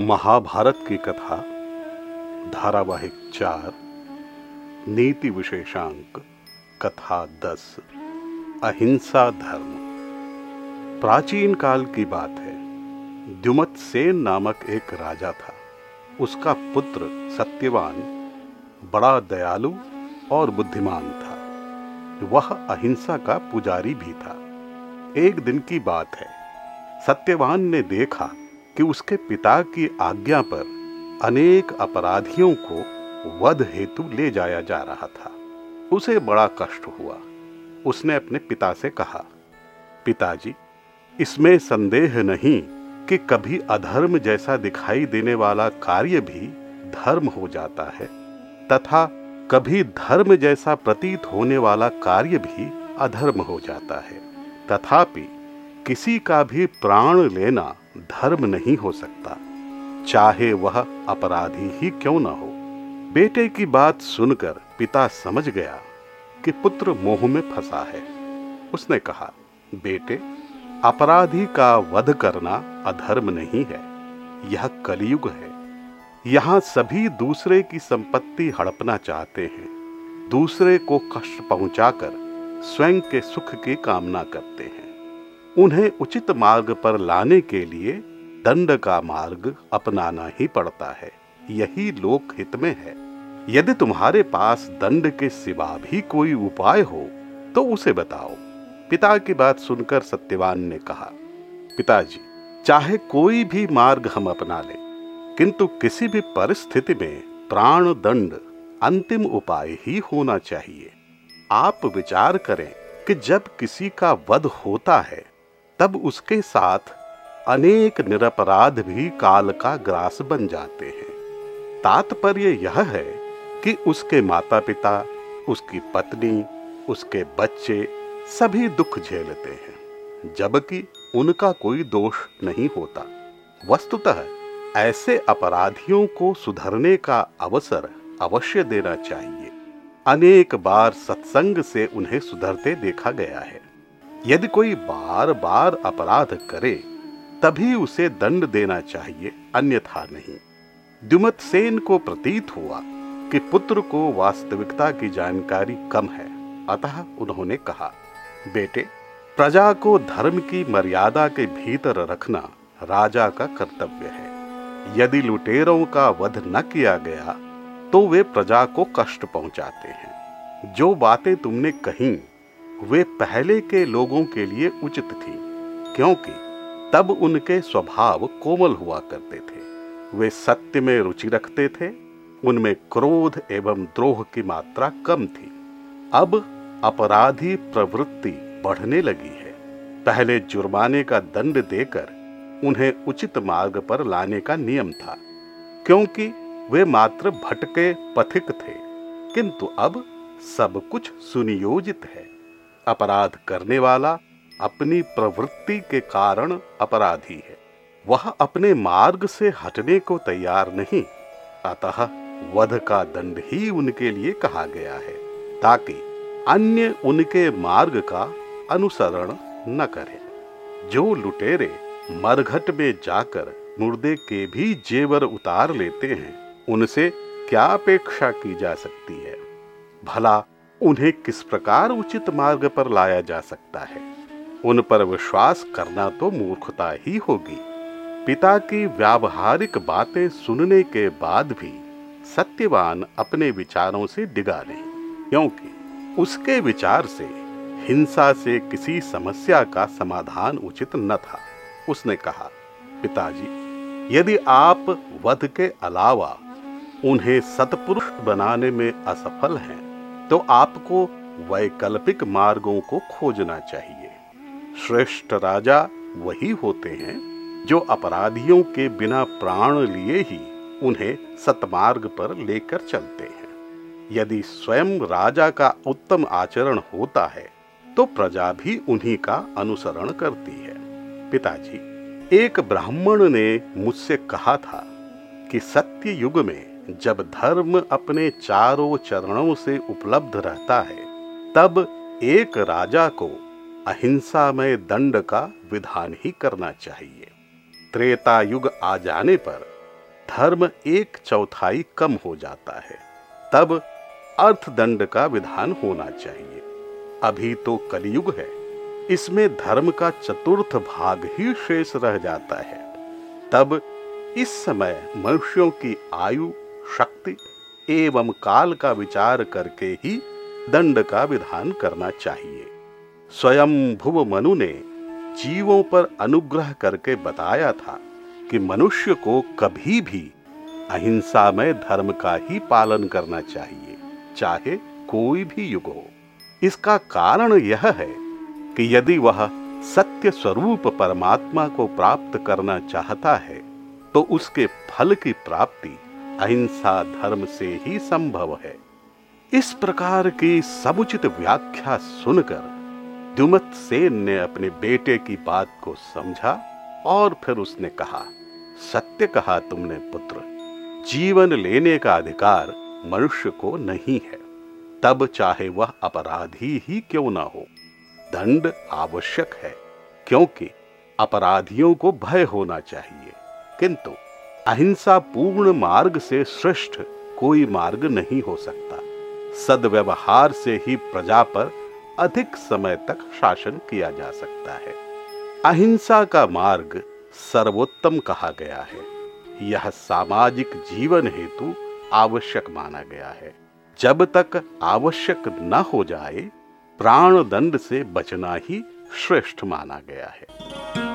महाभारत की कथा, धारावाहिक चार, नीति विशेषांक, कथा दस, अहिंसा धर्म। प्राचीन काल की बात है। द्युमत सेन नामक एक राजा था। उसका पुत्र सत्यवान, बड़ा दयालु और बुद्धिमान था। वह अहिंसा का पुजारी भी था। एक दिन की बात है। सत्यवान ने देखा कि उसके पिता की आज्ञा पर अनेक अपराधियों को वध हेतु ले जाया जा रहा था। उसे बड़ा कष्ट हुआ। उसने अपने पिता से कहा, पिताजी, इसमें संदेह नहीं कि कभी अधर्म जैसा दिखाई देने वाला कार्य भी धर्म हो जाता है, तथा कभी धर्म जैसा प्रतीत होने वाला कार्य भी अधर्म हो जाता है। तथापि किसी का भी प्राण लेना धर्म नहीं हो सकता। चाहे वह अपराधी ही क्यों न हो। बेटे की बात सुनकर पिता समझ गया कि पुत्र मोह में फंसा है। उसने कहा, बेटे, अपराधी का वध करना अधर्म नहीं है। यह कलयुग है। यहाँ सभी दूसरे की संपत्ति हड़पना चाहते हैं। दूसरे को कष्ट पहुंचाकर, स्वयं के सुख की कामना करते हैं। उन्हें उचित मार्ग पर लाने के लिए दंड का मार्ग अपनाना ही पड़ता है। यही लोक हित में है। यदि तुम्हारे पास दंड के सिवा भी कोई उपाय हो तो उसे बताओ। पिता की बात सुनकर सत्यवान ने कहा, पिताजी, चाहे कोई भी मार्ग हम अपना लें, किंतु किसी भी परिस्थिति में प्राण दंड अंतिम उपाय ही होना चाहिए। आप विचार करें कि जब किसी का वध होता है तब उसके साथ अनेक निरपराध भी काल का ग्रास बन जाते हैं। तात्पर्य यह है कि उसके माता पिता उसकी पत्नी, उसके बच्चे सभी दुख झेलते हैं, जबकि उनका कोई दोष नहीं होता। वस्तुतः ऐसे अपराधियों को सुधरने का अवसर अवश्य देना चाहिए। अनेक बार सत्संग से उन्हें सुधरते देखा गया है। यदि कोई बार बार अपराध करे, तभी उसे दंड देना चाहिए, अन्यथा नहीं। द्युमत सेन को प्रतीत हुआ कि पुत्र को वास्तविकता की जानकारी कम है। अतः उन्होंने कहा, बेटे, प्रजा को धर्म की मर्यादा के भीतर रखना राजा का कर्तव्य है। यदि लुटेरों का वध न किया गया तो वे प्रजा को कष्ट पहुंचाते हैं। जो बातें तुमने कही वे पहले के लोगों के लिए उचित थी, क्योंकि तब उनके स्वभाव कोमल हुआ करते थे। वे सत्य में रुचि रखते थे, उनमें क्रोध एवं द्रोह की मात्रा कम थी। अब अपराधी प्रवृत्ति बढ़ने लगी है। पहले जुर्माने का दंड देकर उन्हें उचित मार्ग पर लाने का नियम था, क्योंकि वे मात्र भटके पथिक थे, किंतु अब सब कुछ सुनियोजित है। अपराध करने वाला अपनी प्रवृत्ति के कारण अपराधी है। वह अपने मार्ग से हटने को तैयार नहीं। अतः वध का दंड ही उनके लिए कहा गया है, ताकि अन्य उनके मार्ग का अनुसरण न करें। जो लुटेरे मरघट में जाकर मुर्दे के भी जेवर उतार लेते हैं, उनसे क्या अपेक्षा की जा सकती है? भला उन्हें किस प्रकार उचित मार्ग पर लाया जा सकता है? उन पर विश्वास करना तो मूर्खता ही होगी। पिता की व्यावहारिक बातें सुनने के बाद भी सत्यवान अपने विचारों से डिगा नहीं क्योंकि उसके विचार से हिंसा से किसी समस्या का समाधान उचित न था। उसने कहा, पिताजी, यदि आप वध के अलावा उन्हें सतपुरुष बनाने में असफल हैं तो आपको वैकल्पिक मार्गों को खोजना चाहिए। श्रेष्ठ राजा वही होते हैं जो अपराधियों के बिना प्राण लिए ही उन्हें सतमार्ग पर लेकर चलते हैं। यदि स्वयं राजा का उत्तम आचरण होता है तो प्रजा भी उन्हीं का अनुसरण करती है। पिताजी, एक ब्राह्मण ने मुझसे कहा था कि सत्य युग में जब धर्म अपने चारों चरणों से उपलब्ध रहता है, तब एक राजा को अहिंसा में दंड का विधान ही करना चाहिए। त्रेता युग आ जाने पर धर्म एक चौथाई कम हो जाता है, तब अर्थदंड का विधान होना चाहिए। अभी तो कलयुग है, इसमें धर्म का चतुर्थ भाग ही शेष रह जाता है। तब इस समय मनुष्यों की आयु शक्ति एवं काल का विचार करके ही दंड का विधान करना चाहिए। स्वयं भुव मनु ने जीवों पर अनुग्रह करके बताया था कि मनुष्य को कभी भी अहिंसा में धर्म का ही पालन करना चाहिए, चाहे कोई भी युग हो। इसका कारण यह है कि यदि वह सत्य स्वरूप परमात्मा को प्राप्त करना चाहता है तो उसके फल की प्राप्ति अहिंसा धर्म से ही संभव है। इस प्रकार की समुचित व्याख्या सुनकर दुमत सेन ने अपने बेटे की बात को समझा और फिर उसने कहा, सत्य कहा तुमने, पुत्र। जीवन लेने का अधिकार मनुष्य को नहीं है। तब चाहे वह अपराधी ही क्यों ना हो। दंड आवश्यक है, क्योंकि अपराधियों को भय होना चाहिए। किंतु अहिंसा पूर्ण मार्ग से श्रेष्ठ कोई मार्ग नहीं हो सकता। सदव्यवहार से ही प्रजा पर अधिक समय तक शासन किया जा सकता है। अहिंसा का मार्ग सर्वोत्तम कहा गया है। यह सामाजिक जीवन हेतु आवश्यक माना गया है। जब तक आवश्यक न हो जाए प्राण दंड से बचना ही श्रेष्ठ माना गया है।